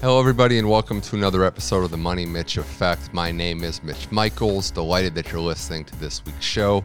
Hello, everybody, and welcome to another episode of the Money Mitch Effect. My name is Mitch Michaels. Delighted that you're listening to this week's show.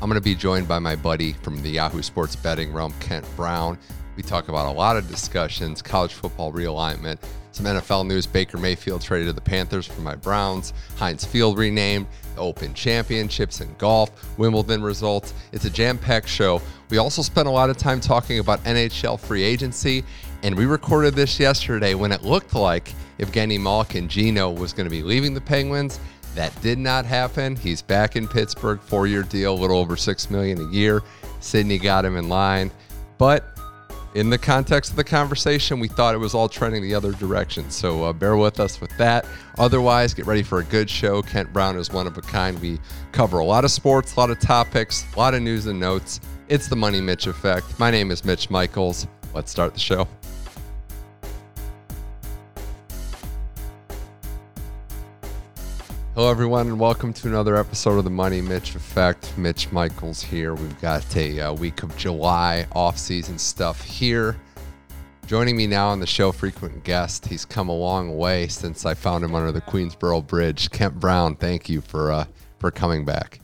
I'm going to be joined by my buddy from the Yahoo Sports betting realm, Kent Brown. We talk about a lot of discussions, college football realignment, some NFL news. Baker Mayfield traded to the Panthers for my Browns, Heinz Field renamed, the Open Championships in golf, Wimbledon results. It's a jam packed show. We also spent a lot of time talking about NHL free agency and we recorded this yesterday when it looked like Evgeny Malkin Geno was going to be leaving the Penguins. That did not happen. He's back in Pittsburgh, four-year deal, a little over six million a year. Sidney got him in line, but in the context of the conversation, we thought it was all trending the other direction. So uh, bear with us with that. Otherwise, get ready for a good show. Kent Brown is one of a kind. We cover a lot of sports, a lot of topics, a lot of news and notes. It's the Money Mitch Effect. My name is Mitch Michaels. Let's start the show. Hello, everyone, and welcome to another episode of the Money Mitch Effect. Mitch Michaels here. We've got a, uh, week of July off-season stuff here. Joining me now on the show, frequent guest. He's come a long way since I found him under the Queensboro Bridge. Kent Brown, thank you for uh, for coming back.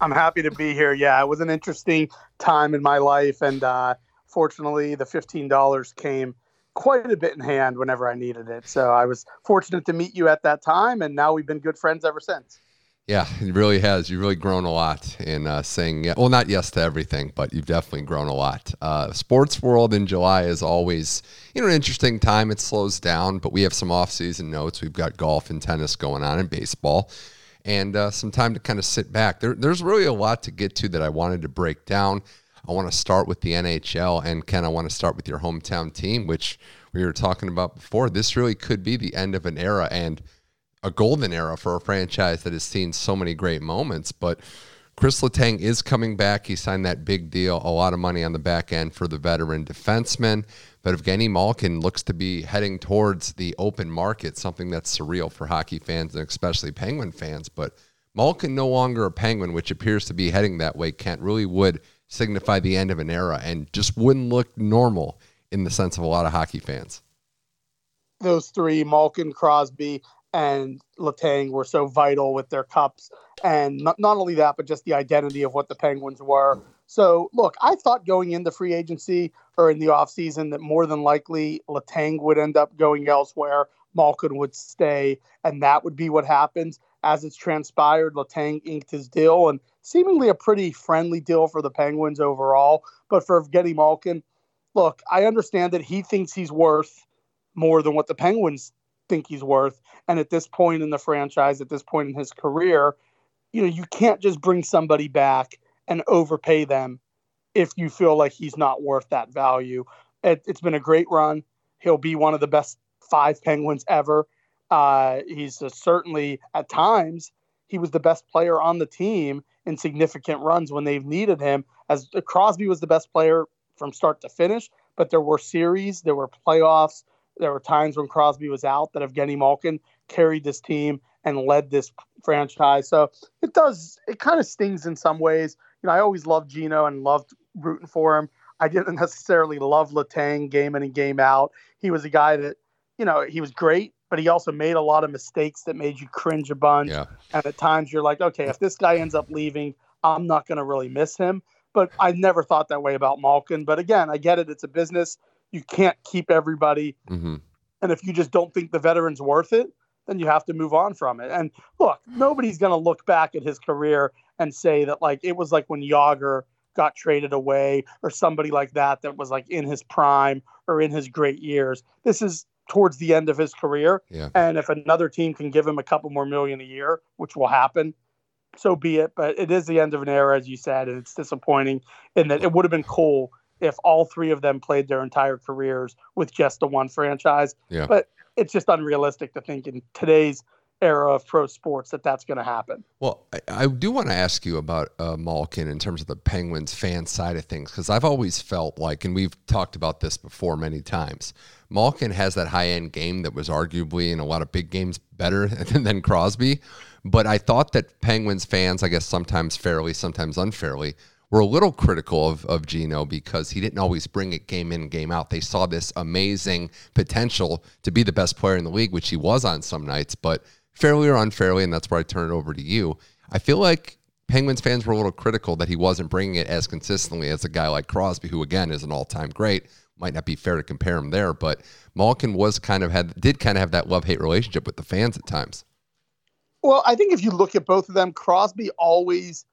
I'm happy to be here. Yeah, it was an interesting time in my life, and uh, fortunately, the fifteen dollars came quite a bit in hand whenever I needed it. So I was fortunate to meet you at that time, and now we've been good friends ever since. Yeah, it really has. You've really grown a lot in uh, saying, well, not yes to everything, but you've definitely grown a lot. Uh, sports world in July is always, you know, an interesting time. It slows down, but we have some off-season notes. We've got golf and tennis going on and baseball and uh, some time to kind of sit back. There, there's really a lot to get to that I wanted to break down. I want to start with the NHL, and Ken, I want to start with your hometown team, which we were talking about before. This really could be the end of an era and a golden era for a franchise that has seen so many great moments. But Chris Letang is coming back. He signed that big deal, a lot of money on the back end for the veteran defenseman. But Evgeny Malkin looks to be heading towards the open market, something that's surreal for hockey fans and especially Penguin fans. But Malkin no longer a Penguin, which appears to be heading that way, Kent really would signify the end of an era and just wouldn't look normal in the sense of a lot of hockey fans. Those three, Malkin, Crosby, and Letang, were so vital with their cups. And not, not only that, but just the identity of what the Penguins were. So, look, I thought going into free agency or in the offseason that more than likely Letang would end up going elsewhere. Malkin would stay, and that would be what happens. As it's transpired, Letang inked his deal, and seemingly a pretty friendly deal for the Penguins overall. But for Evgeny Malkin, look, I understand that he thinks he's worth more than what the Penguins think he's worth. And at this point in the franchise, at this point in his career, you know, you can't just bring somebody back and overpay them if you feel like he's not worth that value. It, has been a great run. He'll be one of the best five Penguins ever. Uh, he's certainly at times he was the best player on the team in significant runs when they've needed him. As Crosby was the best player from start to finish, but there were series, there were playoffs, there were times when Crosby was out that Evgeny Malkin carried this team and led this franchise. So it does, it kind of stings in some ways. You know, I always loved Geno and loved rooting for him. I didn't necessarily love Letang game in and game out. He was a guy that, you know, he was great but he also made a lot of mistakes that made you cringe a bunch. Yeah. And at times you're like, okay, if this guy ends up leaving, I'm not going to really miss him. But I never thought that way about Malkin. But again, I get it. It's a business. You can't keep everybody. Mm-hmm. And if you just don't think the veteran's worth it, then you have to move on from it. And look, nobody's going to look back at his career and say that like it was like when Jagr got traded away or somebody like that that was like in his prime or in his great years. This is towards the end of his career. Yeah. And if another team can give him a couple more million a year, which will happen, so be it. But it is the end of an era, as you said, and it's disappointing in that it would have been cool if all three of them played their entire careers with just the one franchise. Yeah. But it's just unrealistic to think in today's era of pro sports that that's going to happen. Well, I, I do want to ask you about uh, Malkin in terms of the Penguins fan side of things because I've always felt like, and we've talked about this before many times, Malkin has that high end game that was arguably in a lot of big games better than Crosby. But I thought that Penguins fans, I guess sometimes fairly, sometimes unfairly, were a little critical of, of Geno because he didn't always bring it game in, game out. They saw this amazing potential to be the best player in the league, which he was on some nights, but fairly or unfairly, and that's where I turn it over to you. I feel like Penguins fans were a little critical that he wasn't bringing it as consistently as a guy like Crosby, who again is an all-time great. Might not be fair to compare him there, but Malkin was kind of had did kind of have that love-hate relationship with the fans at times. Well, I think if you look at both of them, Crosby always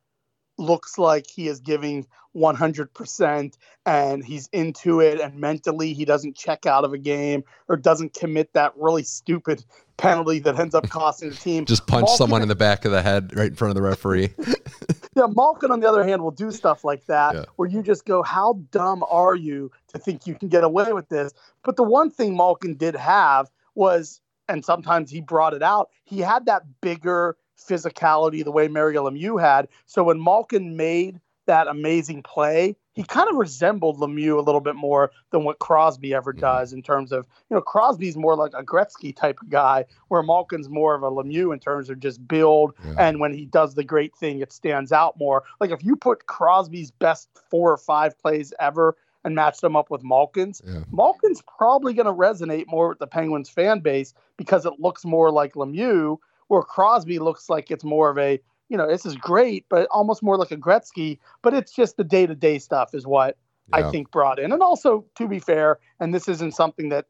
looks like he is giving 100% and he's into it and mentally he doesn't check out of a game or doesn't commit that really stupid penalty that ends up costing the team. Just punch Malkin, someone in the back of the head right in front of the referee. yeah, Malkin on the other hand will do stuff like that yeah. where you just go, how dumb are you to think you can get away with this? But the one thing Malkin did have was and sometimes he brought it out, he had that bigger physicality the way Mario Lemieux had. So when Malkin made that amazing play, he kind of resembled Lemieux a little bit more than what Crosby ever mm-hmm. does in terms of, you know, Crosby's more like a Gretzky type of guy, where Malkin's more of a Lemieux in terms of just build. Yeah. And when he does the great thing, it stands out more. Like if you put Crosby's best four or five plays ever and match them up with Malkin's, yeah. Malkin's probably going to resonate more with the Penguins fan base because it looks more like Lemieux where Crosby looks like it's more of a, you know, this is great, but almost more like a Gretzky. But it's just the day to day stuff is what yeah. I think brought in. And also, to be fair, and this isn't something that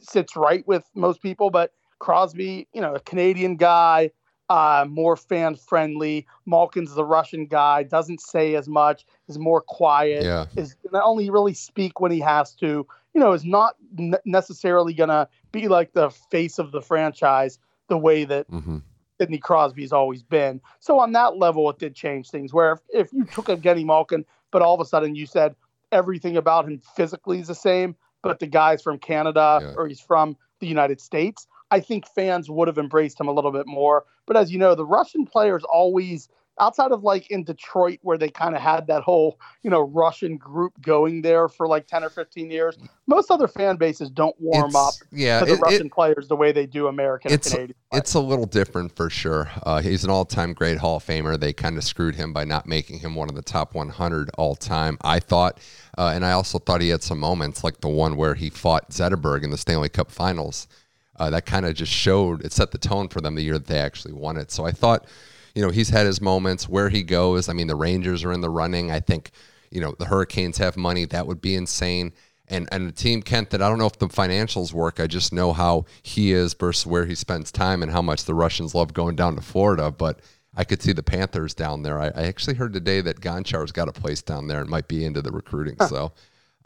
sits right with most people, but Crosby, you know, a Canadian guy, uh, more fan friendly. Malkin's the Russian guy, doesn't say as much, is more quiet, yeah. is only really speak when he has to, you know, is not n- necessarily going to be like the face of the franchise the way that mm-hmm. Sidney Crosby's always been. So on that level, it did change things. Where if, if you took a Genny Malkin, but all of a sudden you said everything about him physically is the same, but the guy's from Canada yeah. or he's from the United States, I think fans would have embraced him a little bit more. But as you know, the Russian players always outside of like in Detroit where they kind of had that whole, you know, Russian group going there for like 10 or 15 years, most other fan bases don't warm it's, up yeah, to the it, Russian it, players the way they do American it's, Canadian. It's a little different for sure. Uh, he's an all-time great Hall of Famer. They kind of screwed him by not making him one of the top 100 all-time. I thought, uh, and I also thought he had some moments like the one where he fought Zetterberg in the Stanley Cup Finals. Uh, that kind of just showed it set the tone for them the year that they actually won it. So I thought you know, he's had his moments where he goes. I mean, the Rangers are in the running. I think, you know, the Hurricanes have money. That would be insane. And and the team Kent that I don't know if the financials work. I just know how he is versus where he spends time and how much the Russians love going down to Florida. But I could see the Panthers down there. I, I actually heard today that Gonchar's got a place down there and might be into the recruiting. So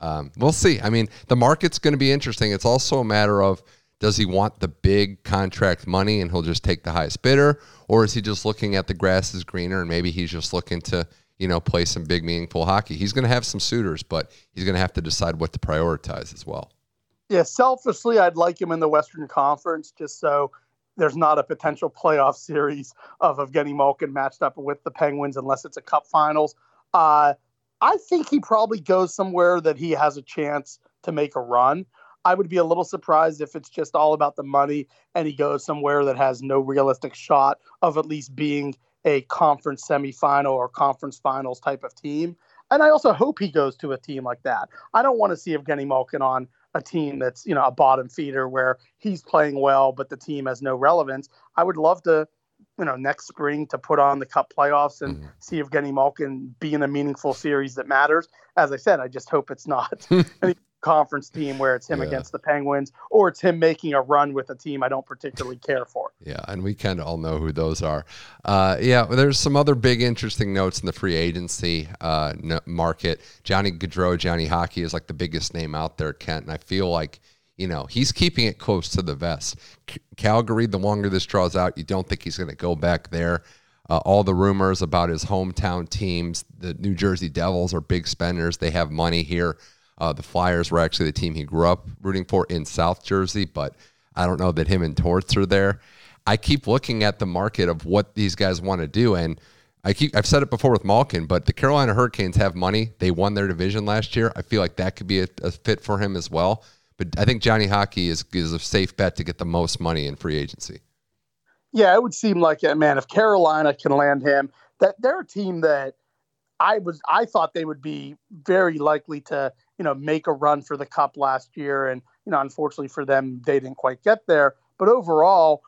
um, we'll see. I mean, the market's going to be interesting. It's also a matter of does he want the big contract money and he'll just take the highest bidder? Or is he just looking at the grass is greener and maybe he's just looking to, you know, play some big, meaningful hockey? He's going to have some suitors, but he's going to have to decide what to prioritize as well. Yeah, selfishly, I'd like him in the Western Conference just so there's not a potential playoff series of Evgeny Malkin matched up with the Penguins unless it's a cup finals. Uh, I think he probably goes somewhere that he has a chance to make a run. I would be a little surprised if it's just all about the money and he goes somewhere that has no realistic shot of at least being a conference semifinal or conference finals type of team. And I also hope he goes to a team like that. I don't want to see Evgeny Malkin on a team that's, you know, a bottom feeder where he's playing well, but the team has no relevance. I would love to, you know, next spring to put on the cup playoffs and mm-hmm. see Evgeny Malkin be in a meaningful series that matters. As I said, I just hope it's not conference team where it's him yeah. against the Penguins or it's him making a run with a team I don't particularly care for. Yeah, and we kind of all know who those are. Uh, yeah, there's some other big interesting notes in the free agency uh, market. Johnny Gaudreau, Johnny Hockey is like the biggest name out there, Kent, and I feel like you know he's keeping it close to the vest. C- Calgary, the longer this draws out, you don't think he's going to go back there. Uh, all the rumors about his hometown teams, the New Jersey Devils, are big spenders. They have money here. Uh, the Flyers were actually the team he grew up rooting for in South Jersey, but I don't know that him and Torts are there. I keep looking at the market of what these guys want to do, and I keep I've said it before with Malkin, but the Carolina Hurricanes have money. They won their division last year. I feel like that could be a, a fit for him as well. But I think Johnny Hockey is is a safe bet to get the most money in free agency. Yeah, it would seem like it, man. If Carolina can land him, that they're a team that I was I thought they would be very likely to you know make a run for the cup last year, and you know unfortunately for them they didn't quite get there. But overall,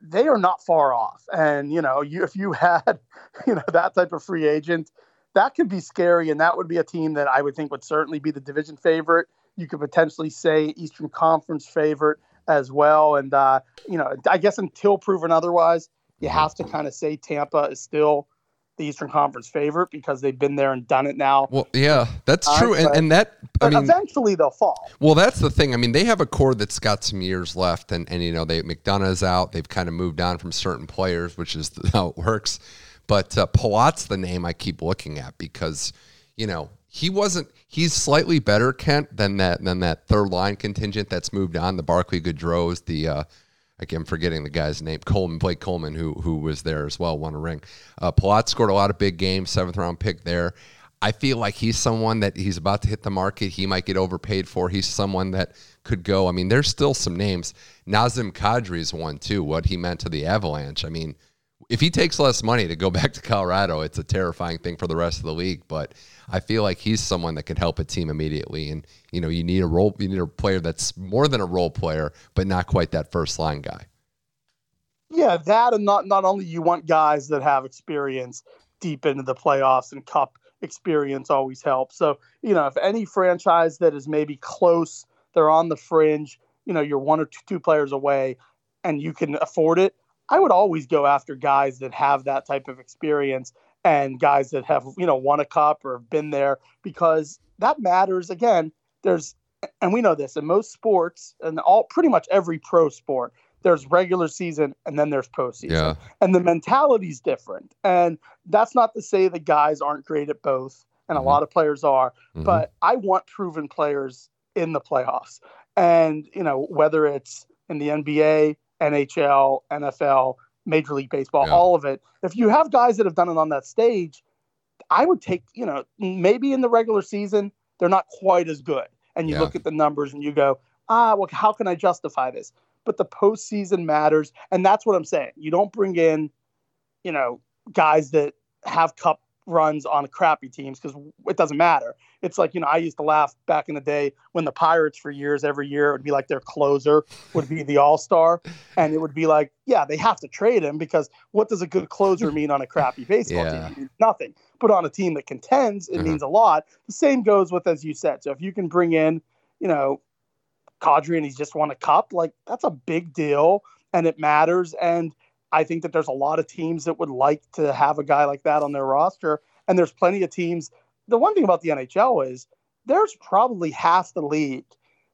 they are not far off. And you know, you, if you had you know that type of free agent, that could be scary, and that would be a team that I would think would certainly be the division favorite. You could potentially say Eastern Conference favorite as well. And uh, you know, I guess until proven otherwise, you have to kind of say Tampa is still the Eastern Conference favorite because they've been there and done it now. Well, yeah, that's true, and, and that I mean, eventually they'll fall. Well, that's the thing. I mean, they have a core that's got some years left, and and you know, they McDonagh's out. They've kind of moved on from certain players, which is how it works. But uh, Palat's the name I keep looking at because you know he wasn't. He's slightly better, Kent, than that than that third line contingent that's moved on. The Barclay Goodrows, the uh, I'm forgetting the guy's name, Coleman, Blake Coleman, who who was there as well, won a ring. Uh, Palat scored a lot of big games, seventh round pick there. I feel like he's someone that he's about to hit the market. He might get overpaid for. He's someone that could go. I mean, there's still some names. Nazem Kadri is one too. What he meant to the Avalanche. I mean, if he takes less money to go back to Colorado, it's a terrifying thing for the rest of the league. But I feel like he's someone that can help a team immediately. And you know, you need a role, you need a player that's more than a role player, but not quite that first line guy. Yeah, that and not not only you want guys that have experience deep into the playoffs and cup experience always helps. So, you know, if any franchise that is maybe close, they're on the fringe, you know, you're one or two, two players away and you can afford it, I would always go after guys that have that type of experience and guys that have, you know, won a cup or have been there because that matters. Again, there's, and we know this in most sports and all pretty much every pro sport, there's regular season and then there's postseason. Yeah. And the mentality's different. And that's not to say the guys aren't great at both, and Mhm. a lot of players are, Mhm. but I want proven players in the playoffs. And, you know, whether it's in the NBA, NHL, NFL, Major League Baseball, Yeah. all of it. If you have guys that have done it on that stage, I would take, you know, maybe in the regular season, they're not quite as good. And you Yeah. look at the numbers and you go, ah, well, how can I justify this? But the postseason matters. And that's what I'm saying. You don't bring in, you know, guys that have cup runs on crappy teams because it doesn't matter. It's like, you know, I used to laugh back in the day when the Pirates for years, every year, it would be like their closer would be the all star. And it would be like, yeah, they have to trade him because what does a good closer mean on a crappy baseball Yeah. team? Nothing. But on a team that contends, it Uh-huh. means a lot. The same goes with, as you said. So if you can bring in, you know, Kadri and he's just won a cup, like that's a big deal and it matters. And I think that there's a lot of teams that would like to have a guy like that on their roster. And there's plenty of teams. The one thing about the NHL is there's probably half the league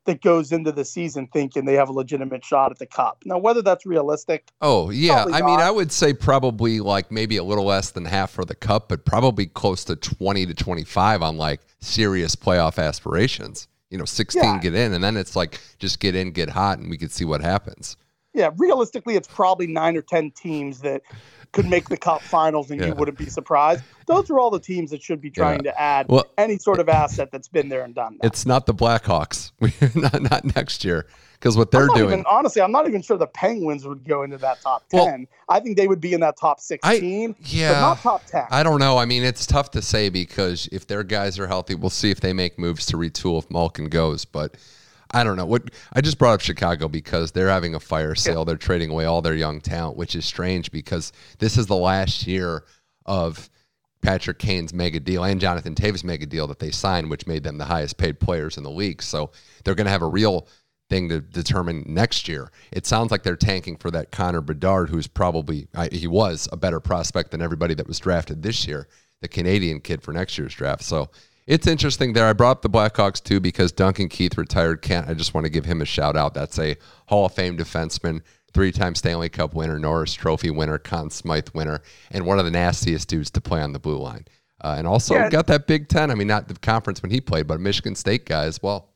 that goes into the season thinking they have a legitimate shot at the cup. Now, whether that's realistic, Oh yeah, I mean. I would say probably like maybe a little less than half for the cup, but probably close to twenty to twenty-five on like serious playoff aspirations. You know, sixteen Yeah. get in, and then it's like just get in, get hot, and we could see what happens. Yeah, realistically, it's probably nine or 10 teams that could make the cup finals and Yeah. you wouldn't be surprised. Those are all the teams that should be trying to add Well- any sort of asset that's been there and done that. It's not the Blackhawks, not not next year, because what they're doing. Even, honestly, I'm not even sure the Penguins would go into that top Well- 10. I think they would be in that top 16, but yeah, not top 10. I don't know. I mean, it's tough to say because if their guys are healthy, we'll see if they make moves to retool if Malkin goes. But I don't know. What I just brought up Chicago because they're having a fire sale. They're trading away all their young talent, which is strange because this is the last year of Patrick Kane's mega deal and Jonathan Toews mega deal that they signed, which made them the highest paid players in the league. So they're going to have a real thing to determine next year. It sounds like they're tanking for that Connor Bedard, who's probably I, he was a better prospect than everybody that was drafted this year, the Canadian kid for next year's draft. So it's interesting there. I brought up the Blackhawks too because Duncan Keith retired. Kent, I just want to give him a shout out. That's a Hall of Fame defenseman, three-time Stanley Cup winner, Norris Trophy winner, Conn Smythe winner, and one of the nastiest dudes to play on the blue line. Uh, and also Yeah. got that Big Ten. I mean, not the conference when he played, but a Michigan State guy as well.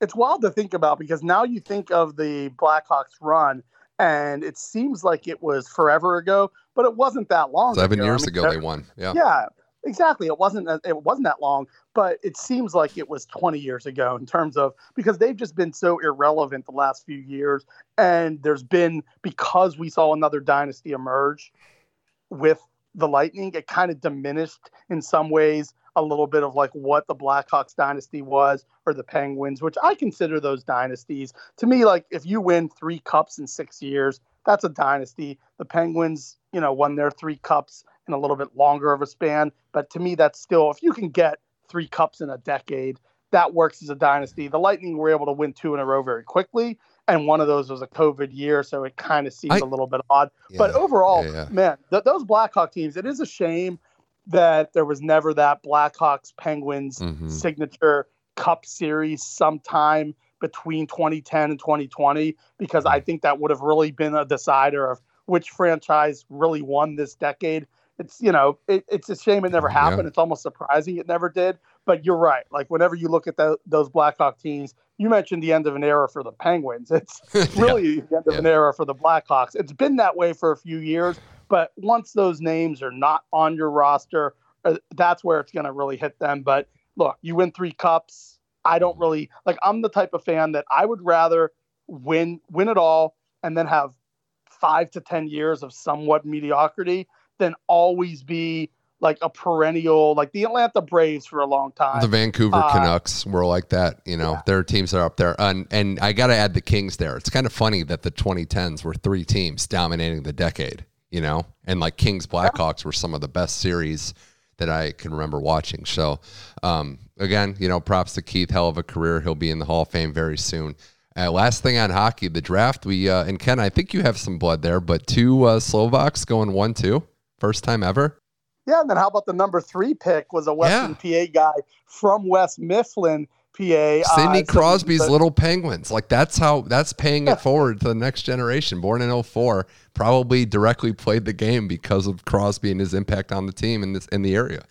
it's wild to think about because now you think of the Blackhawks run, and it seems like it was forever ago, but it wasn't that long. Seven ago. I years mean, ago, they won. Yeah. Yeah, exactly. It wasn't it wasn't that long, but it seems like it was 20 years ago in terms of because they've just been so irrelevant the last few years, and there's been because we saw another dynasty emerge with the Lightning, it kind of diminished in some ways a little bit of like what the Blackhawks dynasty was or the Penguins, which I consider those dynasties. To me, like if you win three cups in six years, that's a dynasty. The Penguins, you know, won their three cups in a little bit longer of a span. But to me, that's still, if you can get three cups in a decade, that works as a dynasty. The Lightning were able to win two in a row very quickly. And one of those was a COVID year, so it kind of seems I, a little bit odd. Yeah, but overall, yeah, yeah. man, th- those Blackhawk teams, it is a shame that there was never that Blackhawks Penguins mm-hmm. signature cup series sometime between 2010 and 2020 because I mm-hmm. think that would have really been a decider of which franchise really won this decade. It's you know it, it's a shame it never happened. Yeah. It's almost surprising it never did. But you're right. Like whenever you look at the, those Blackhawk teams, you mentioned the end of an era for the Penguins. It's really yeah. the end of yeah. an era for the Blackhawks. It's been that way for a few years, but once those names are not on your roster, uh, that's where it's going to really hit them. But look, you win three cups. I don't really like. I'm the type of fan that I would rather win win it all and then have five to ten years of somewhat mediocrity than always be like a perennial like the Atlanta Braves for a long time. The Vancouver uh, Canucks were like that, you know. Yeah. There are teams that are up there. And and I got to add the Kings there. It's kind of funny that the 2010s were three teams dominating the decade you know, and like Kings Blackhawks were some of the best series that I can remember watching. So, um, again, you know, props to Keith. Hell of a career. He'll be in the Hall of Fame very soon. Uh, last thing on hockey, the draft. We uh, and Ken, I think you have some blood there, but two uh, Slovaks going one two, first time ever. Yeah, and then how about the number three pick was a Western yeah. PA guy from West Mifflin PA. Sidney uh, Crosby's Little Penguins. Like that's how that's paying it forward to the next generation. Born in 04, probably directly played the game because of Crosby and his impact on the team in this in the area.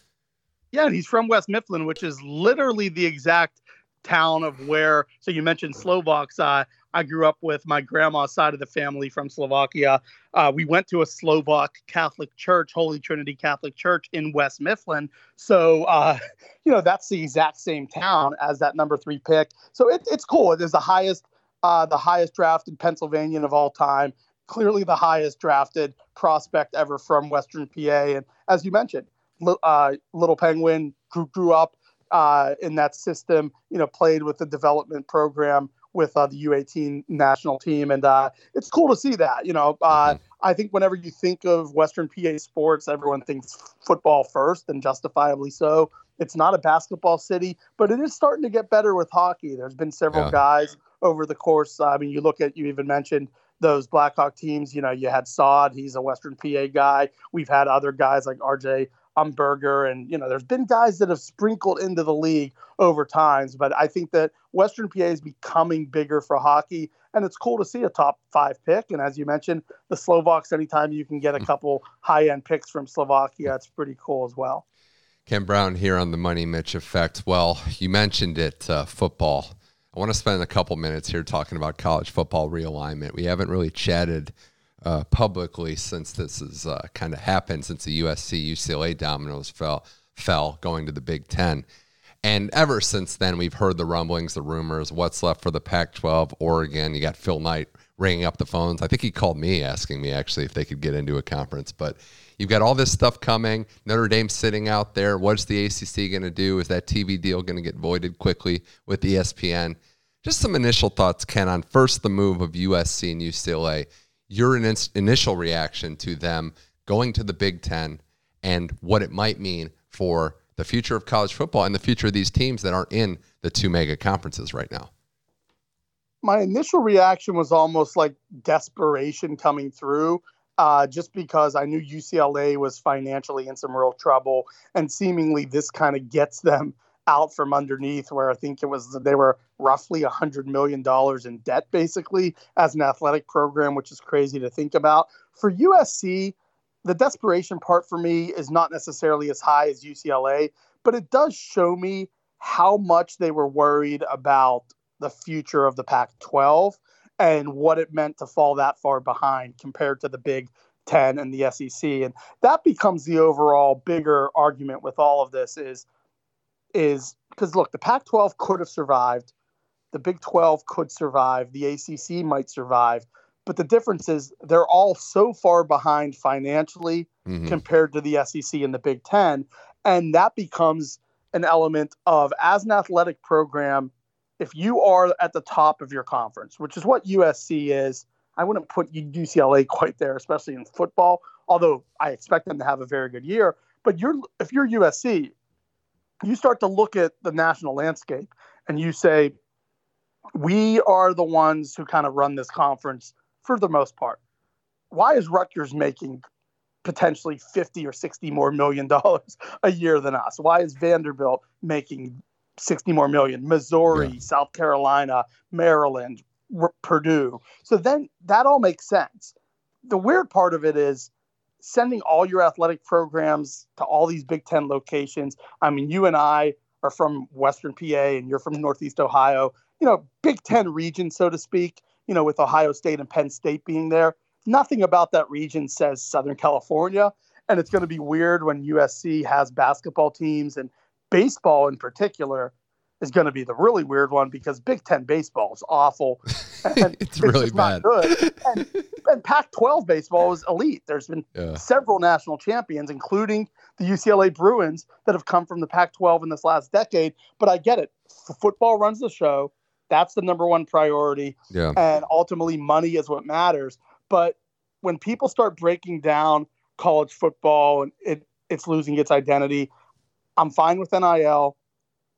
Yeah, and he's from West Mifflin, which is literally the exact town of where. So you mentioned Slovaks. Uh, I grew up with my grandma's side of the family from Slovakia. Uh, we went to a Slovak Catholic church, Holy Trinity Catholic Church in West Mifflin. So, uh, you know, that's the exact same town as that number three pick. So it, it's cool. It is the highest, uh, the highest drafted Pennsylvanian of all time. Clearly, the highest drafted prospect ever from Western PA. And as you mentioned, uh, Little Penguin grew, grew up uh, in that system. You know, played with the development program with uh, the U18 national team, and uh, it's cool to see that. You know, uh, mm-hmm. I think whenever you think of Western PA sports, everyone thinks football first, and justifiably so. It's not a basketball city, but it is starting to get better with hockey. There's been several yeah. guys over the course. I mean, you look at you even mentioned those Blackhawk teams. You know, you had Saad, he's a Western PA guy. We've had other guys like RJ Umberger, and you know, there's been guys that have sprinkled into the league over times. But I think that Western PA is becoming bigger for hockey, and it's cool to see a top five pick. And as you mentioned, the Slovaks, anytime you can get a mm. couple high end picks from Slovakia, it's pretty cool as well. Ken Brown here on the Money Mitch Effect. Well, you mentioned it, uh, football. I want to spend a couple minutes here talking about college football realignment. We haven't really chatted uh, publicly since this has uh, kind of happened since the USC UCLA dominoes fell fell going to the Big Ten. And ever since then, we've heard the rumblings, the rumors, what's left for the Pac 12, Oregon. You got Phil Knight ringing up the phones. I think he called me asking me actually if they could get into a conference. But you've got all this stuff coming. Notre Dame sitting out there. What's the ACC going to do? Is that TV deal going to get voided quickly with ESPN? Just some initial thoughts, Ken, on first the move of USC and UCLA your in- initial reaction to them going to the Big Ten and what it might mean for the future of college football and the future of these teams that aren't in the two mega conferences right now. My initial reaction was almost like desperation coming through. Uh, just because I knew UCLA was financially in some real trouble, and seemingly this kind of gets them out from underneath where I think it was they were roughly a hundred million dollars in debt basically as an athletic program, which is crazy to think about. For USC, the desperation part for me is not necessarily as high as UCLA, but it does show me how much they were worried about the future of the Pac 12 and what it meant to fall that far behind compared to the Big 10 and the SEC. And that becomes the overall bigger argument with all of this is is because look, the Pac 12 could have survived, the Big 12 could survive, the ACC might survive, but the difference is they're all so far behind financially Mhm. compared to the SEC and the Big Ten. And that becomes an element of as an athletic program, if you are at the top of your conference, which is what USC is, I wouldn't put UCLA quite there, especially in football, although I expect them to have a very good year. But you're if you're USC, you start to look at the national landscape and you say, we are the ones who kind of run this conference for the most part. Why is Rutgers making potentially 50 or 60 more million dollars a year than us? Why is Vanderbilt making 60 more million? Missouri, Yeah. South Carolina, Maryland, R- Purdue. So then that all makes sense. The weird part of it is sending all your athletic programs to all these Big Ten locations. I mean, you and I are from Western PA and you're from Northeast Ohio, you know, Big Ten region, so to speak, you know, with Ohio State and Penn State being there. Nothing about that region says Southern California. And it's going to be weird when USC has basketball teams and baseball in particular is going to be the really weird one because Big Ten baseball is awful. And it's really just not bad. good. And, and Pac 12 baseball is elite. There's been Yeah. several national champions, including the UCLA Bruins, that have come from the Pac 12 in this last decade. But I get it. F- football runs the show. That's the number one priority. Yeah. And ultimately, money is what matters. But when people start breaking down college football and it, it's losing its identity, I'm fine with NIL.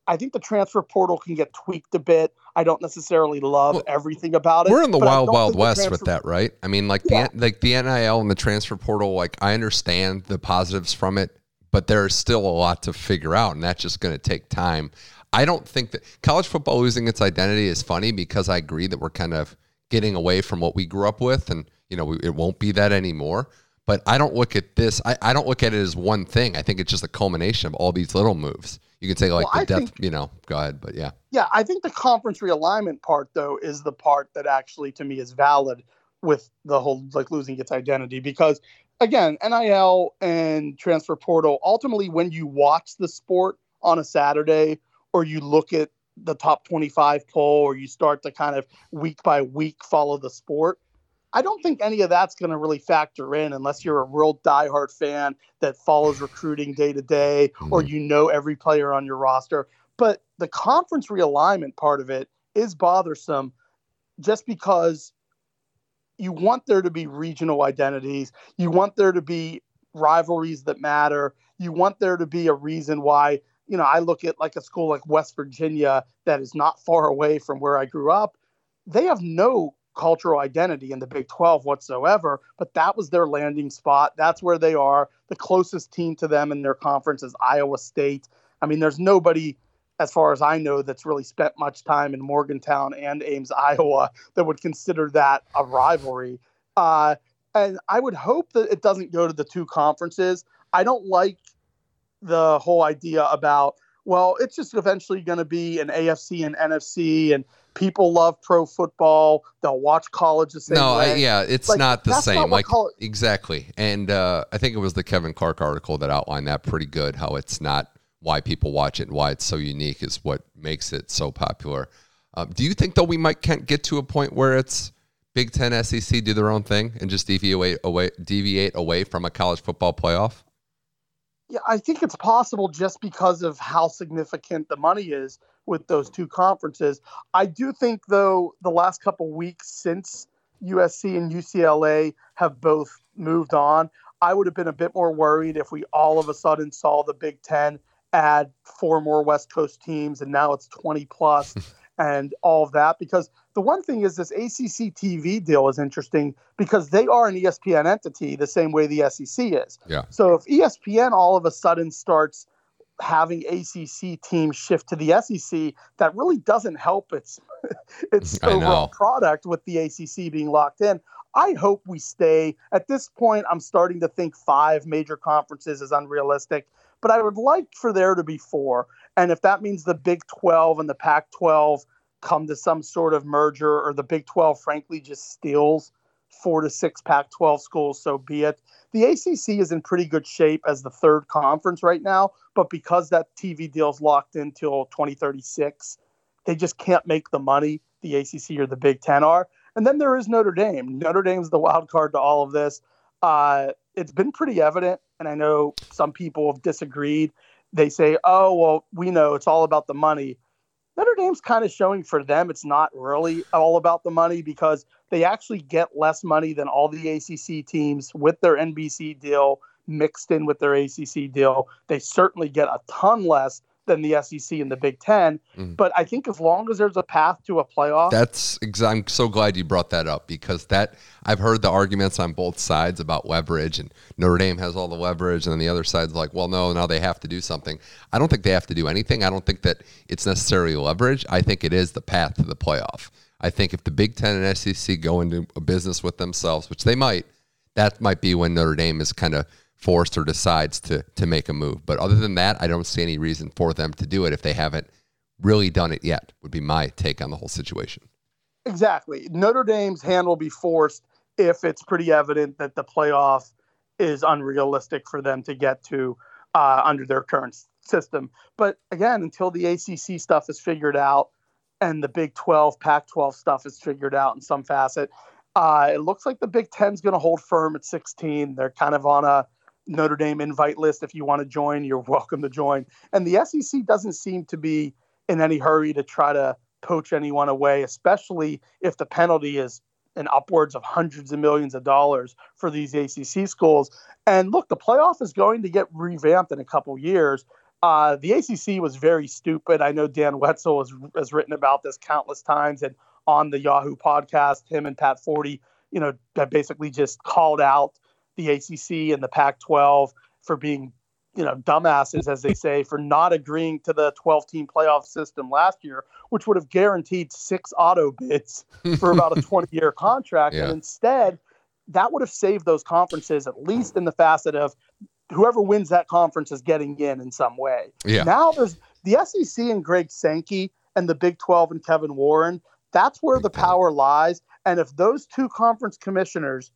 I think the transfer portal can get tweaked a bit. I don't necessarily love Well, everything about it. We're in the wild, wild west with that, right? I mean, like Yeah. the like the NIL and the transfer portal. Like, I understand the positives from it, but there's still a lot to figure out, and that's just going to take time. I don't think that college football losing its identity is funny because I agree that we're kind of getting away from what we grew up with, and you know, we, it won't be that anymore. But I don't look at this. I, I don't look at it as one thing. I think it's just a culmination of all these little moves. You can say like Well, the I depth, think- you know. Go ahead, but yeah, Yeah, I think the conference realignment part though is the part that actually to me is valid with the whole like losing its identity because again, NIL and transfer portal ultimately when you watch the sport on a Saturday or you look at the top 25 poll or you start to kind of week by week follow the sport, I don't think any of that's going to really factor in unless you're a real diehard fan that follows recruiting day to day or Mhm. you know every player on your roster. But the conference realignment part of it is bothersome just because you want there to be regional identities, you want there to be rivalries that matter, you want there to be a reason why. You know, I look at like a school like West Virginia that is not far away from where I grew up. They have no cultural identity in the Big 12 whatsoever, but that was their landing spot. That's where they are. The closest team to them in their conference is Iowa State. I mean, there's nobody, as far as I know, that's really spent much time in Morgantown and Ames, Iowa, that would consider that a rivalry. Uh, and I would hope that it doesn't go to the two conferences. I don't like the whole idea about, well, it's just eventually going to be an AFC and NFC, and people love pro football. They'll watch college the same way. no, I, yeah, it's Like, not the same. not like col- exactly, and uh, I think it was the Kevin Clark article that outlined that pretty good. How it's not why people watch it and why it's so unique is what makes it so popular. Um, do you think though we might can't get to a point where it's Big Ten, SEC do their own thing and just deviate away, deviate away from a college football playoff? Yeah, I think it's possible just because of how significant the money is with those two conferences. I do think, though, the last couple weeks since USC and UCLA have both moved on, I would have been a bit more worried if we all of a sudden saw the Big Ten add four more West Coast teams and now it's 20 plus and all of that. Because the one thing is, this ACC TV deal is interesting because they are an ESPN entity the same way the SEC is. Yeah. So if ESPN all of a sudden starts having ACC teams shift to the SEC, that really doesn't help its its overall product with the ACC being locked in. I hope we stay. At this point, I'm starting to think five major conferences is unrealistic, but I would like for there to be four. And if that means the Big 12 and the Pac 12 come to some sort of merger, or the Big 12, frankly, just steals four to six Pac 12 schools, so be it. The ACC is in pretty good shape as the third conference right now, but because that TV deal's locked in until 2036, they just can't make the money the ACC or the Big Ten are. And then there is Notre Dame. Notre Dame's the wild card to all of this. Uh, it's been pretty evident, and I know some people have disagreed. They say, "Oh, well, we know it's all about the money." Notre Dame's kind of showing for them it's not really all about the money because they actually get less money than all the ACC teams with their NBC deal mixed in with their ACC deal. They certainly get a ton less than the SEC and the Big 10 mm. But I think as long as there's a path to a playoff, that's I'm so glad you brought that up because that I've heard the arguments on both sides about leverage and Notre Dame has all the leverage, and then the other side's like, well, no, now they have to do something. I don't think they have to do anything. I don't think that it's necessarily leverage. I think it is the path to the playoff. I think if the Big Ten and SEC go into a business with themselves, which they might, that might be when Notre Dame is kind of forced or decides to to make a move. But other than that, I don't see any reason for them to do it if they haven't really done it yet. Would be my take on the whole situation. Exactly. Notre Dame's hand will be forced if it's pretty evident that the playoff is unrealistic for them to get to uh, under their current system. But again, until the ACC stuff is figured out and the Big 12, Pac 12 stuff is figured out in some facet, uh, it looks like the Big Ten's going to hold firm at 16. They're kind of on a Notre Dame invite list. If you want to join, you're welcome to join. And the SEC doesn't seem to be in any hurry to try to poach anyone away, especially if the penalty is in upwards of hundreds of millions of dollars for these ACC schools. And look, the playoff is going to get revamped in a couple years. Uh, the ACC was very stupid. I know Dan Wetzel has, has written about this countless times, and on the Yahoo podcast, him and Pat Forde, you know, basically just called out the ACC and the Pac 12 for being, you know, dumbasses, as they say, for not agreeing to the 12 team playoff system last year, which would have guaranteed six auto bids for about a 20 year contract. Yeah. And instead, that would have saved those conferences, at least in the facet of whoever wins that conference is getting in in some way. Yeah. Now there's the SEC and Greg Sankey and the Big 12 and Kevin Warren. That's where the power lies. And if those two conference commissioners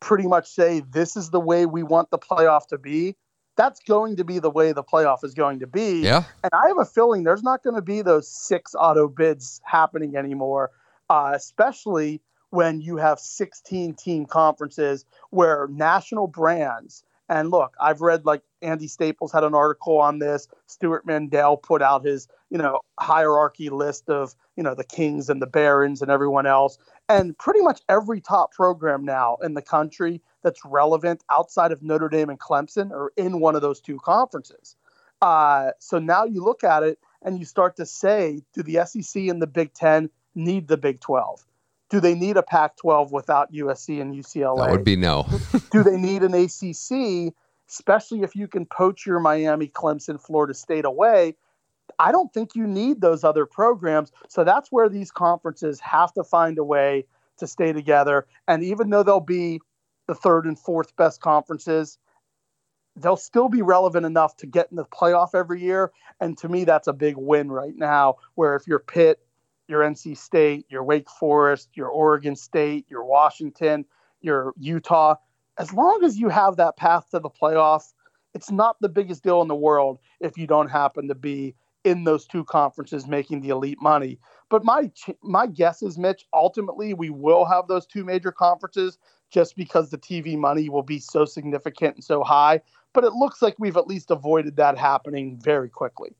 pretty much say this is the way we want the playoff to be, that's going to be the way the playoff is going to be. Yeah. And I have a feeling there's not going to be those six auto bids happening anymore, uh, especially when you have 16 team conferences where national brands and look, I've read like Andy Staples had an article on this. Stewart Mandel put out his, you know, hierarchy list of, you know, the Kings and the Barons and everyone else. And pretty much every top program now in the country that's relevant outside of Notre Dame and Clemson are in one of those two conferences. Uh, so now you look at it and you start to say, do the SEC and the Big Ten need the Big 12? do they need a Pac 12 without USC and UCLA? That would be no. do they need an ACC, especially if you can poach your Miami, Clemson, Florida State away? I don't think you need those other programs. So that's where these conferences have to find a way to stay together. And even though they'll be the third and fourth best conferences, they'll still be relevant enough to get in the playoff every year. And to me, that's a big win right now. Where if you're Pitt, your NC State, your Wake Forest, your Oregon State, your Washington, your Utah, as long as you have that path to the playoff, it's not the biggest deal in the world if you don't happen to be in those two conferences making the elite money. But my my guess is, Mitch, ultimately we will have those two major conferences just because the TV money will be so significant and so high. But it looks like we've at least avoided that happening very quickly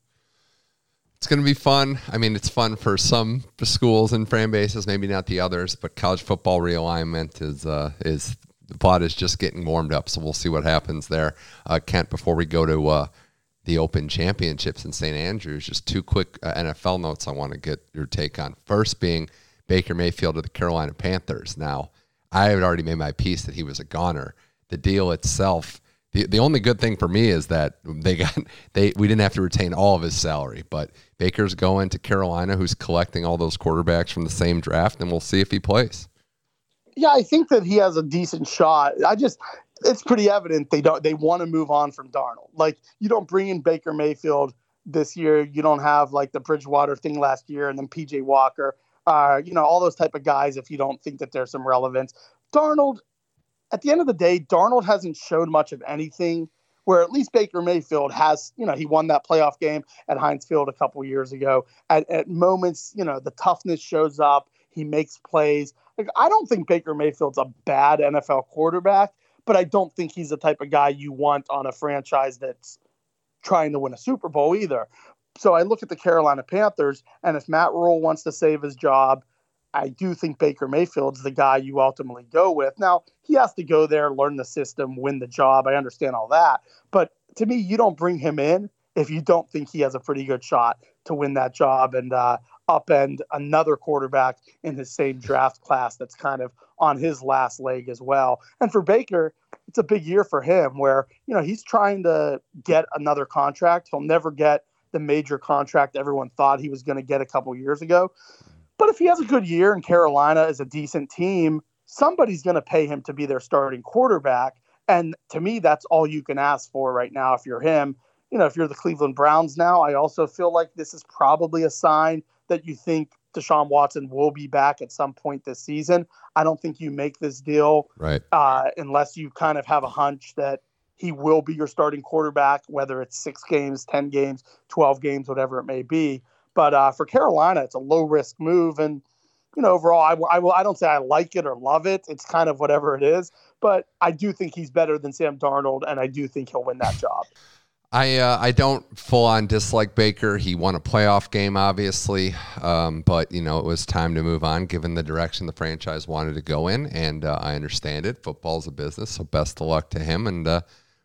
it's going to be fun. I mean, it's fun for some schools and fan bases, maybe not the others. But college football realignment is uh, is the pot is just getting warmed up. So we'll see what happens there. Uh, Kent, before we go to uh, the Open Championships in St. Andrews, just two quick uh, NFL notes I want to get your take on. First being Baker Mayfield of the Carolina Panthers. Now, I had already made my piece that he was a goner. The deal itself the, the only good thing for me is that they got they we didn't have to retain all of his salary, but Baker's going to Carolina, who's collecting all those quarterbacks from the same draft, and we'll see if he plays. Yeah, I think that he has a decent shot. I just it's pretty evident they don't they want to move on from Darnold. Like you don't bring in Baker Mayfield this year. You don't have like the Bridgewater thing last year, and then PJ Walker. Uh, you know all those type of guys. If you don't think that there's some relevance, Darnold at the end of the day, Darnold hasn't showed much of anything. Where at least Baker Mayfield has, you know, he won that playoff game at Heinz Field a couple years ago. At, at moments, you know, the toughness shows up. He makes plays. Like, I don't think Baker Mayfield's a bad NFL quarterback, but I don't think he's the type of guy you want on a franchise that's trying to win a Super Bowl either. So I look at the Carolina Panthers, and if Matt Rhule wants to save his job, I do think Baker Mayfield's the guy you ultimately go with. Now, he has to go there, learn the system, win the job. I understand all that. But to me, you don't bring him in if you don't think he has a pretty good shot to win that job and uh, upend another quarterback in his same draft class that's kind of on his last leg as well. And for Baker, it's a big year for him where, you know, he's trying to get another contract. He'll never get the major contract everyone thought he was going to get a couple years ago. But if he has a good year and Carolina is a decent team, somebody's going to pay him to be their starting quarterback. And to me, that's all you can ask for right now if you're him. You know, if you're the Cleveland Browns now, I also feel like this is probably a sign that you think Deshaun Watson will be back at some point this season. I don't think you make this deal right uh, unless you kind of have a hunch that he will be your starting quarterback, whether it's six games, 10 games, 12 games, whatever it may be. But uh, for Carolina, it's a low risk move. And, you know, overall, I, I, will, I don't say I like it or love it. It's kind of whatever it is. But I do think he's better than Sam Darnold, and I do think he'll win that job. I uh, I don't full on dislike Baker. He won a playoff game, obviously, um, but you know it was time to move on, given the direction the franchise wanted to go in, and uh, I understand it. Football's a business, so best of luck to him, and uh,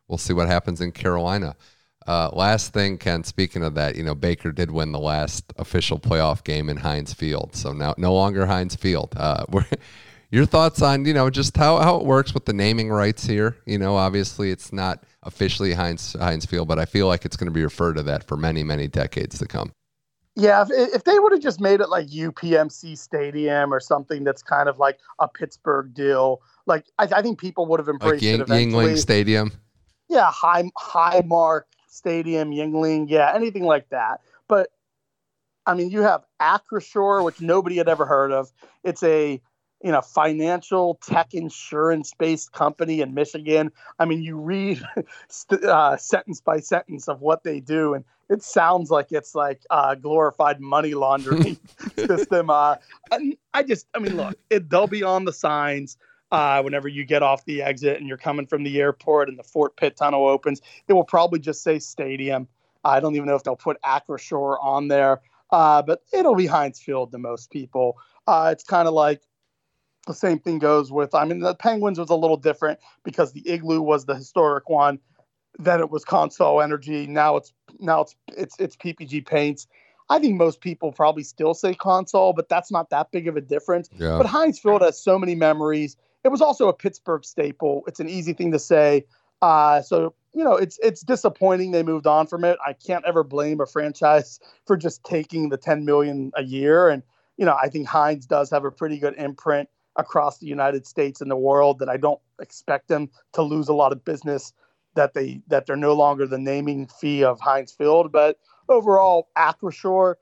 we'll see what happens in Carolina. Uh, last thing, Kent. Speaking of that, you know Baker did win the last official playoff game in Heinz Field, so now no longer Heinz Field. Uh, your thoughts on you know just how, how it works with the naming rights here? You know, obviously it's not officially Heinz Heinz Field, but I feel like it's going to be referred to that for many many decades to come. Yeah, if, if they would have just made it like UPMC Stadium or something that's kind of like a Pittsburgh deal, like I, I think people would have embraced like Ying, it eventually. Yuengling Stadium. Yeah, High Highmark Stadium, Yuengling, yeah, anything like that. But I mean, you have Acrisure, which nobody had ever heard of. It's a you a financial tech insurance based company in Michigan. I mean, you read uh, sentence by sentence of what they do, and it sounds like it's like a glorified money laundering system. Uh, I just, I mean, look, it, they'll be on the signs. Uh, whenever you get off the exit and you're coming from the airport and the Fort Pitt tunnel opens, it will probably just say stadium. I don't even know if they'll put Acrisure on there, uh, but it'll be Heinz Field to most people. Uh, it's kind of like the same thing goes with, I mean, the Penguins was a little different because the Igloo was the historic one. Then it was Consol Energy. Now it's now it's it's it's PPG Paints. I think most people probably still say Consol, but that's not that big of a difference. Yeah. But Heinz Field has so many memories. It was also a Pittsburgh staple. It's an easy thing to say. Uh, so you know, it's it's disappointing they moved on from it. I can't ever blame a franchise for just taking the 10 million a year. And you know, I think Heinz does have a pretty good imprint across the United States and the world that I don't expect them to lose a lot of business that they that they're no longer the naming fee of Heinz Field. But overall, Acrisure,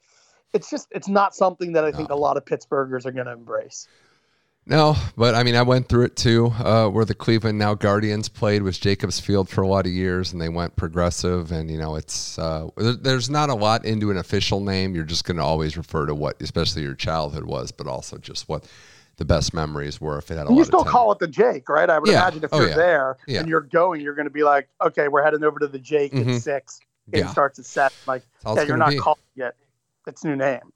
it's just it's not something that I think a lot of Pittsburghers are going to embrace. No, but I mean, I went through it too, uh, where the Cleveland now Guardians played was Jacobs Field for a lot of years, and they went progressive. And you know, it's uh, there's not a lot into an official name. You're just going to always refer to what, especially your childhood was, but also just what the best memories were if it had a you still call it the Jake, right? I would yeah. imagine if oh, you're yeah. there yeah. and you're going, you're going to be like, okay, we're heading over to the Jake mm-hmm. at six. It starts at seven. Like, yeah, you're not be. calling it its new name.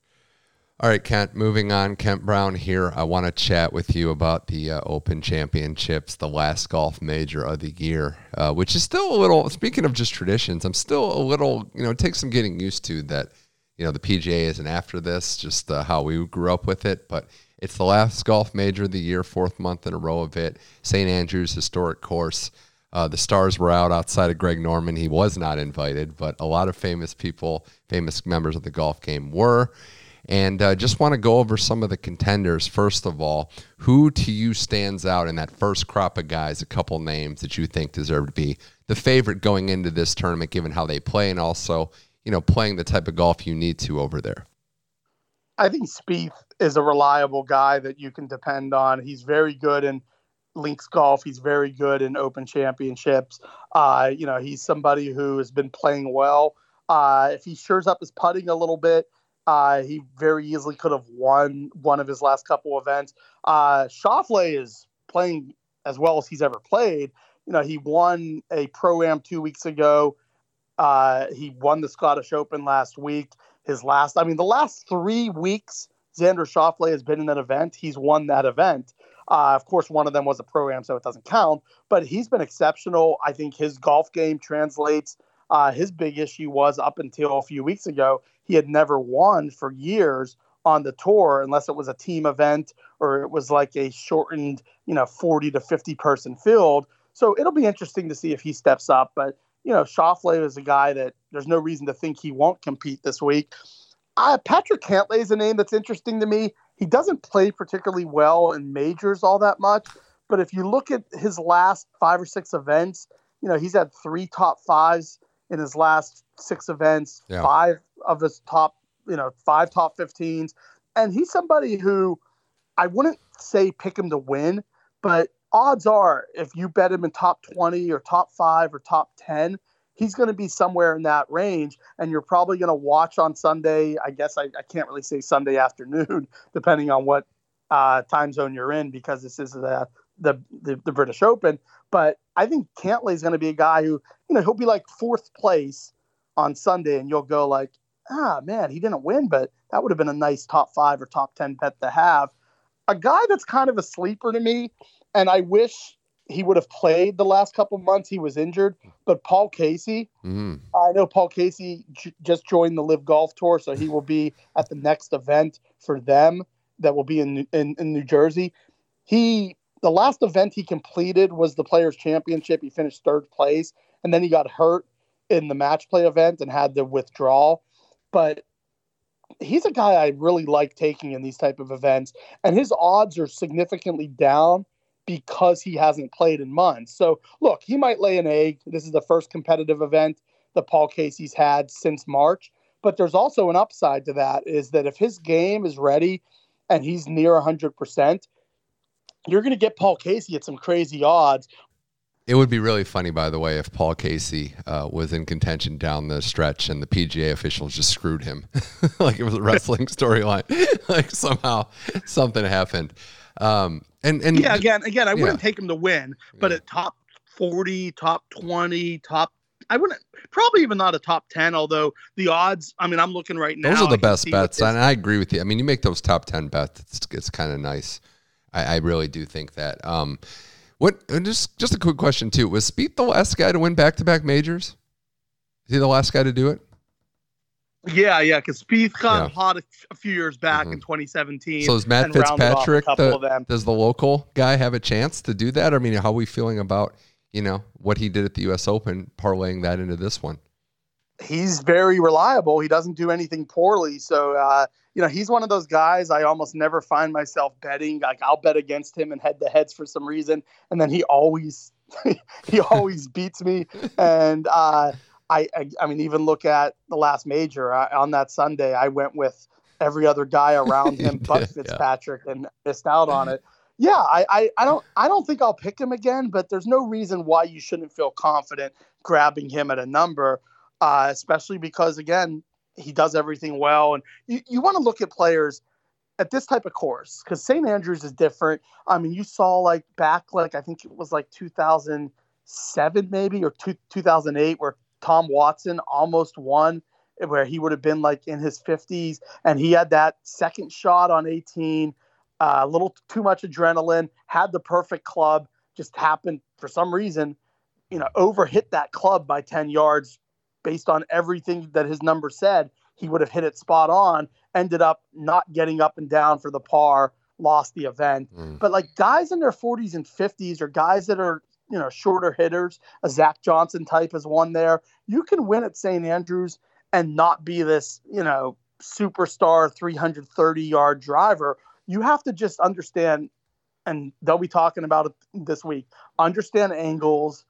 All right, Kent, moving on. Kent Brown here. I want to chat with you about the uh, Open Championships, the last golf major of the year, uh, which is still a little, speaking of just traditions, I'm still a little, you know, it takes some getting used to that, you know, the PGA isn't after this, just uh, how we grew up with it. But it's the last golf major of the year, fourth month in a row of it. St. Andrews historic course. Uh, the stars were out outside of Greg Norman. He was not invited, but a lot of famous people, famous members of the golf game were. And uh, just want to go over some of the contenders. First of all, who to you stands out in that first crop of guys? A couple names that you think deserve to be the favorite going into this tournament, given how they play, and also you know playing the type of golf you need to over there. I think Spieth is a reliable guy that you can depend on. He's very good in links golf. He's very good in open championships. Uh, you know, he's somebody who has been playing well. Uh, if he shores up his putting a little bit, Uh, he very easily could have won one of his last couple events. Uh, Schauffele is playing as well as he's ever played. You know, he won a pro am two weeks ago. Uh, he won the Scottish Open last week. His last, I mean, the last three weeks, Xander Schauffele has been in that event. He's won that event. Uh, of course, one of them was a pro am, so it doesn't count. But he's been exceptional. I think his golf game translates. Uh, his big issue was up until a few weeks ago, he had never won for years on the tour unless it was a team event or it was like a shortened, you know, 40 to 50 person field. So it'll be interesting to see if he steps up. But, you know, Schauffele is a guy that there's no reason to think he won't compete this week. Uh, Patrick Cantlay is a name that's interesting to me. He doesn't play particularly well in majors all that much. But if you look at his last five or six events, you know, he's had three top fives in his last six events, yeah. five of his top, you know, five top 15s. And he's somebody who I wouldn't say pick him to win, but odds are if you bet him in top 20 or top five or top 10, he's going to be somewhere in that range. And you're probably going to watch on Sunday. I guess I, I, can't really say Sunday afternoon, depending on what uh, time zone you're in, because this is the, the, the, the British Open. But I think Cantlay is going to be a guy who, you know, he'll be like fourth place on Sunday, and you'll go like, ah, man, he didn't win, but that would have been a nice top five or top ten bet to have. A guy that's kind of a sleeper to me, and I wish he would have played the last couple months. He was injured, but Paul Casey, mm-hmm. I know Paul Casey j- just joined the Live Golf Tour, so he will be at the next event for them that will be in in, in New Jersey. He the last event he completed was the Players Championship. He finished third place, and then he got hurt in the match play event and had to withdraw. But he's a guy I really like taking in these type of events, and his odds are significantly down because he hasn't played in months. So look, he might lay an egg. This is the first competitive event that Paul Casey's had since March. But there's also an upside to that is that if his game is ready and he's near 100%, you're going to get Paul Casey at some crazy odds. It would be really funny, by the way, if Paul Casey uh, was in contention down the stretch and the PGA officials just screwed him, like it was a wrestling storyline, like somehow something happened. Um, and and yeah, again, again, I yeah. wouldn't take him to win, but yeah. at top forty, top twenty, top I wouldn't probably even not a top ten. Although the odds, I mean, I'm looking right now. Those are the best bets, and I agree with you. I mean, you make those top ten bets, it's, it's kind of nice. I, I really do think that. Um, what? Just just a quick question too. Was Spieth the last guy to win back to back majors? Is he the last guy to do it? Yeah, yeah, because Spieth got yeah. hot a, a, few years back mm-hmm. in 2017. So is Matt Fitzpatrick the, does the local guy have a chance to do that? I mean, how are we feeling about you know what he did at the U.S. Open, parlaying that into this one? He's very reliable. He doesn't do anything poorly. So uh, you know, he's one of those guys I almost never find myself betting. Like I'll bet against him in head to heads for some reason, and then he always he always beats me. And uh, I, I, I mean, even look at the last major I, on that Sunday. I went with every other guy around him but Fitzpatrick and missed out on it. Yeah, I, I, I don't I don't think I'll pick him again, but there's no reason why you shouldn't feel confident grabbing him at a number, uh, especially because again, he does everything well. And you, you want to look at players at this type of course because St. Andrews is different. I mean, you saw like back, like I think it was like 2007 maybe or two, 2008 where Tom Watson almost won where he would have been like in his 50s and he had that second shot on 18 uh, a little too much adrenaline had the perfect club just happened for some reason you know over hit that club by 10 yards based on everything that his number said, he would have hit it spot on. Ended up not getting up and down for the par, lost the event. Mm. But like guys in their 40s and 50s, or guys that are you know shorter hitters, a Zach Johnson type is one there. You can win at St. Andrews and not be this you know superstar 330 yard driver. You have to just understand, and they'll be talking about it this week. Understand angles,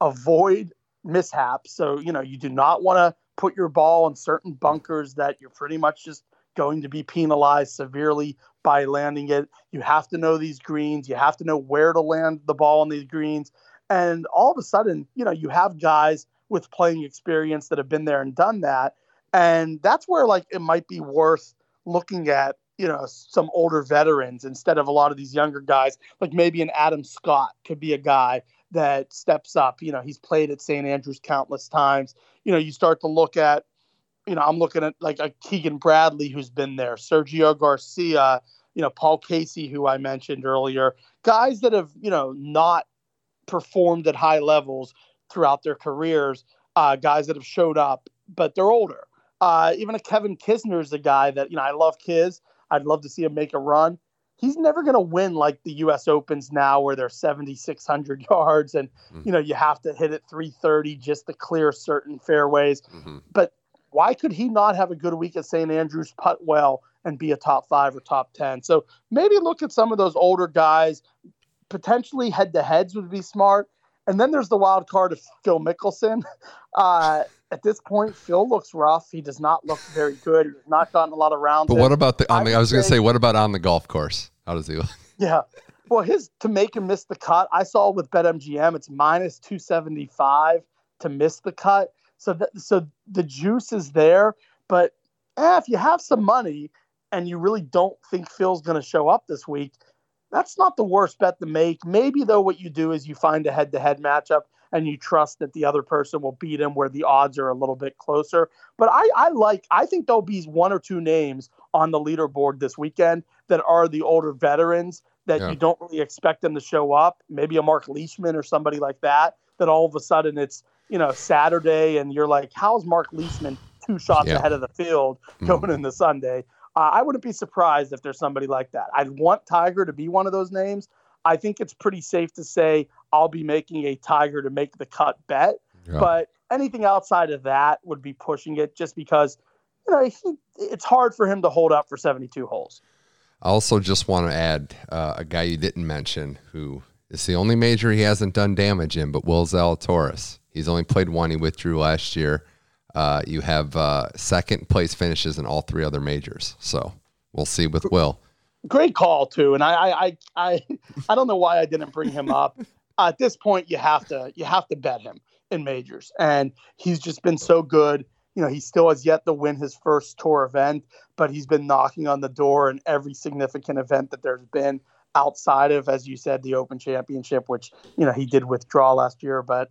avoid mishaps. So, you know, you do not want to put your ball in certain bunkers that you're pretty much just going to be penalized severely by landing it. You have to know these greens. You have to know where to land the ball on these greens. And all of a sudden, you know, you have guys with playing experience that have been there and done that. And that's where like it might be worth looking at, you know, some older veterans instead of a lot of these younger guys. Like maybe an Adam Scott could be a guy that steps up. You know, he's played at St. Andrews countless times. You know, you start to look at, you know, I'm looking at like a Keegan Bradley who's been there, Sergio Garcia, you know, Paul Casey, who I mentioned earlier, guys that have, you know, not performed at high levels throughout their careers, uh, guys that have showed up, but they're older. Uh, even a Kevin Kisner is a guy that, you know, I love Kiz. I'd love to see him make a run he's never going to win like the U.S. Opens now, where they're 7,600 yards and mm-hmm. you know you have to hit it 330 just to clear certain fairways. Mm-hmm. But why could he not have a good week at St. Andrews, putt well, and be a top five or top ten? So maybe look at some of those older guys. Potentially head to heads would be smart. And then there's the wild card of Phil Mickelson. Uh, at this point, Phil looks rough. He does not look very good. He's not gotten a lot of rounds. But what about the? I, mean, I was going to say, what about on the golf course? How does he look? Yeah. Well, his to make him miss the cut, I saw with BetMGM, it's minus two seventy five to miss the cut. So, that, so the juice is there. But eh, if you have some money and you really don't think Phil's going to show up this week, that's not the worst bet to make. Maybe though, what you do is you find a head to head matchup and you trust that the other person will beat him where the odds are a little bit closer. But I, I like, I think there'll be one or two names on the leaderboard this weekend that are the older veterans that yeah. you don't really expect them to show up. Maybe a Mark Leishman or somebody like that, that all of a sudden it's, you know, Saturday and you're like, how's Mark Leishman two shots yeah. ahead of the field mm-hmm. going mm. into Sunday? Uh, I wouldn't be surprised if there's somebody like that. I'd want Tiger to be one of those names. I think it's pretty safe to say I'll be making a Tiger to make the cut bet. Yeah. But anything outside of that would be pushing it just because, you know, he, it's hard for him to hold up for 72 holes. I also just want to add uh, a guy you didn't mention who is the only major he hasn't done damage in, but Will Zalatoris. He's only played one. He withdrew last year. Uh, you have uh, second place finishes in all three other majors. So we'll see with Will great call too. And I, I, I, I don't know why I didn't bring him up. At this point, you have to, you have to bet him in majors, and he's just been so good. You know, he still has yet to win his first tour event, but he's been knocking on the door in every significant event that there's been outside of, as you said, the Open Championship, which you know he did withdraw last year. But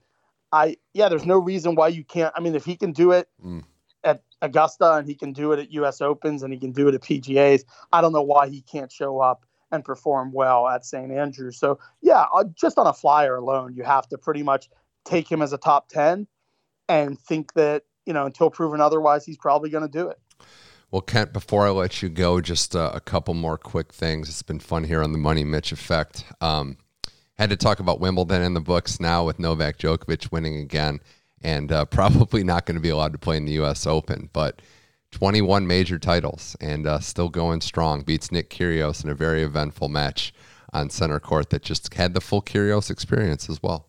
I, yeah, there's no reason why you can't. I mean, if he can do it. Mm at Augusta and he can do it at US Opens and he can do it at PGAs. I don't know why he can't show up and perform well at St. Andrews. So, yeah, uh, just on a flyer alone, you have to pretty much take him as a top 10 and think that, you know, until proven otherwise, he's probably going to do it. Well, Kent, before I let you go, just uh, a couple more quick things. It's been fun here on the Money Mitch Effect. Um, had to talk about Wimbledon in the books now with Novak Djokovic winning again and uh, probably not going to be allowed to play in the U.S. Open. But 21 major titles and uh, still going strong. Beats Nick Kyrgios in a very eventful match on center court that just had the full Kyrgios experience as well.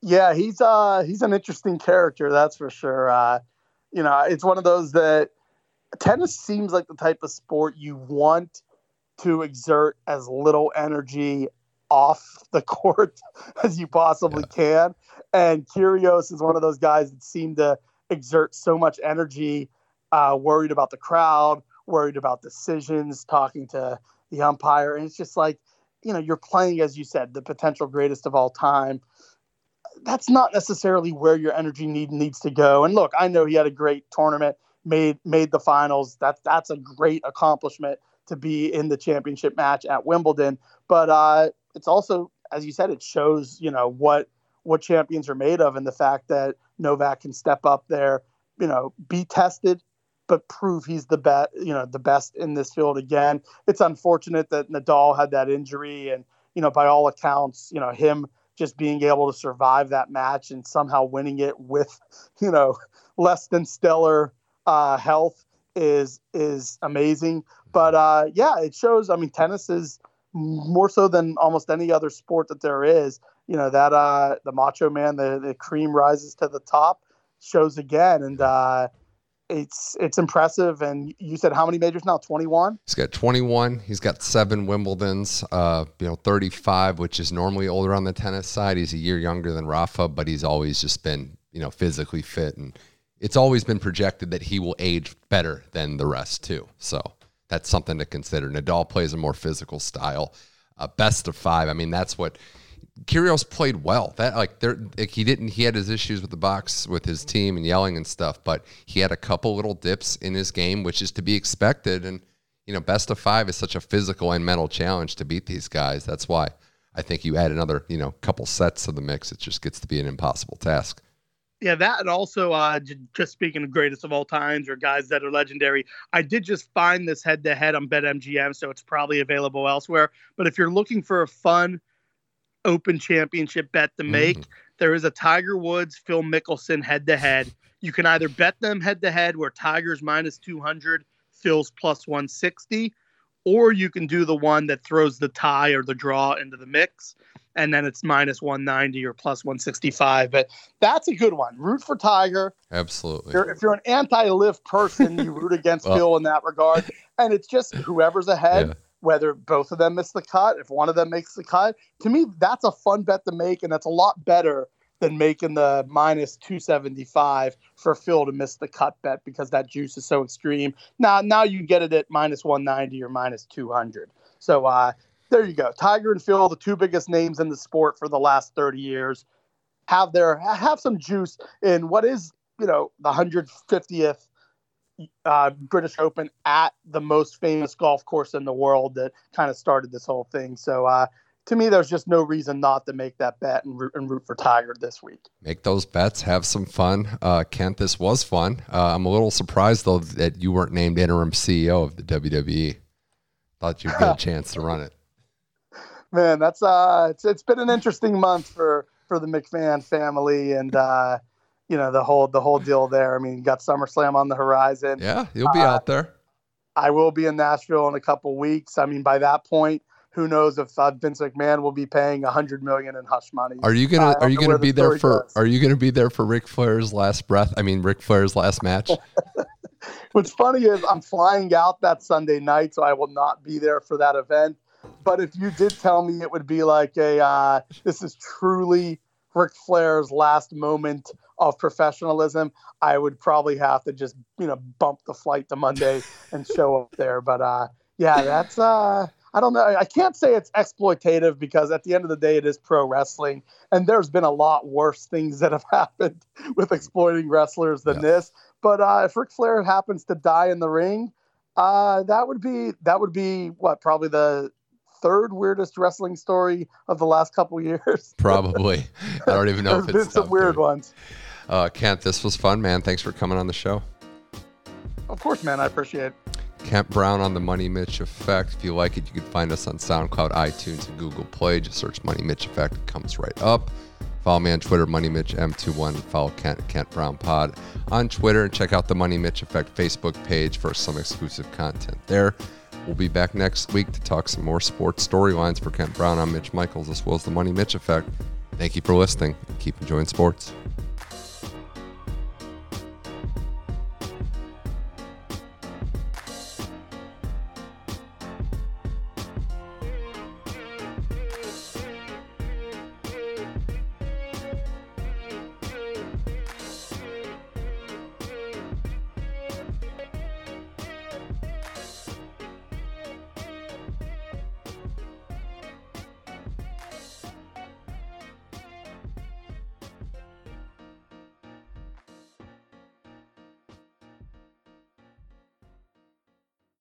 Yeah, he's uh he's an interesting character, that's for sure. Uh, you know, it's one of those that tennis seems like the type of sport you want to exert as little energy off the court as you possibly yeah. can. And Kyrgios is one of those guys that seem to exert so much energy, uh, worried about the crowd, worried about decisions, talking to the umpire. And it's just like, you know, you're playing, as you said, the potential greatest of all time. That's not necessarily where your energy need needs to go. And look, I know he had a great tournament, made made the finals. That's that's a great accomplishment to be in the championship match at Wimbledon. But uh, it's also, as you said, it shows you know what what champions are made of and the fact that Novak can step up there, you know, be tested, but prove he's the best, you know, the best in this field again. It's unfortunate that Nadal had that injury and, you know, by all accounts, you know, him just being able to survive that match and somehow winning it with, you know, less than stellar uh, health is is amazing. But uh, yeah, it shows. I mean, tennis is more so than almost any other sport that there is you know that uh the macho man the, the cream rises to the top shows again and uh it's it's impressive and you said how many majors now 21 he's got 21 he's got seven wimbledons uh you know 35 which is normally older on the tennis side he's a year younger than rafa but he's always just been you know physically fit and it's always been projected that he will age better than the rest too. So that's something to consider. Nadal plays a more physical style. Uh, best of five. I mean, that's what Kyrgios played well. That like there, like he didn't. He had his issues with the box with his team and yelling and stuff, but he had a couple little dips in his game, which is to be expected. And you know, best of five is such a physical and mental challenge to beat these guys. That's why I think you add another, you know, couple sets to the mix, it just gets to be an impossible task. Yeah, that and also uh, just speaking of greatest of all times or guys that are legendary, I did just find this head to head on BetMGM, so it's probably available elsewhere. But if you're looking for a fun Open Championship bet to make, mm. there is a Tiger Woods Phil Mickelson head to head. You can either bet them head to head where Tiger's minus 200, Phil's plus 160, or you can do the one that throws the tie or the draw into the mix and then it's minus 190 or plus 165 but that's a good one root for tiger absolutely if you're, if you're an anti-LIV person you root against well, phil in that regard and it's just whoever's ahead yeah. Whether both of them miss the cut if one of them makes the cut to me that's a fun bet to make and that's a lot better than making the minus 275 for Phil to miss the cut bet because that juice is so extreme. Now, now you get it at minus 190 or minus 200. So uh, there you go. Tiger and Phil, the two biggest names in the sport for the last 30 years, have their have some juice in what is you know the 150th uh, British Open at the most famous golf course in the world that kind of started this whole thing. So uh, to me, there's just no reason not to make that bet and root, and root for Tiger this week. Make those bets, have some fun. Uh, Kent, this was fun. Uh, I'm a little surprised, though, that you weren't named interim CEO of the WWE. Thought you'd get a chance to run it. Man, that's uh, it's it's been an interesting month for for the McMahon family and uh, you know the whole the whole deal there. I mean, you got SummerSlam on the horizon. Yeah, you'll be uh, out there. I will be in Nashville in a couple weeks. I mean, by that point, who knows if uh, Vince McMahon will be paying a hundred million in hush money? Are you gonna Are you gonna be the there for goes. Are you gonna be there for Ric Flair's last breath? I mean, Ric Flair's last match. What's funny is I'm flying out that Sunday night, so I will not be there for that event. But if you did tell me it would be like a uh, this is truly Ric Flair's last moment of professionalism, I would probably have to just you know bump the flight to Monday and show up there. But uh, yeah, that's uh I don't know. I can't say it's exploitative because at the end of the day, it is pro wrestling, and there's been a lot worse things that have happened with exploiting wrestlers than yeah. this. But uh, if Ric Flair happens to die in the ring, uh, that would be that would be what probably the third weirdest wrestling story of the last couple years. Probably. I don't even know if it's been some weird ones. Uh, Kent, this was fun, man. Thanks for coming on the show. Of course, man. I appreciate it. Kent Brown on the Money Mitch Effect. If you like it, you can find us on SoundCloud, iTunes, and Google Play. Just search Money Mitch Effect. It comes right up. Follow me on Twitter, Money Mitch M21. Follow Kent, Kent Brown Pod on Twitter. And check out the Money Mitch Effect Facebook page for some exclusive content there. We'll be back next week to talk some more sports storylines for Kent Brown. I'm Mitch Michaels, as well as the Money Mitch Effect. Thank you for listening. Keep enjoying sports.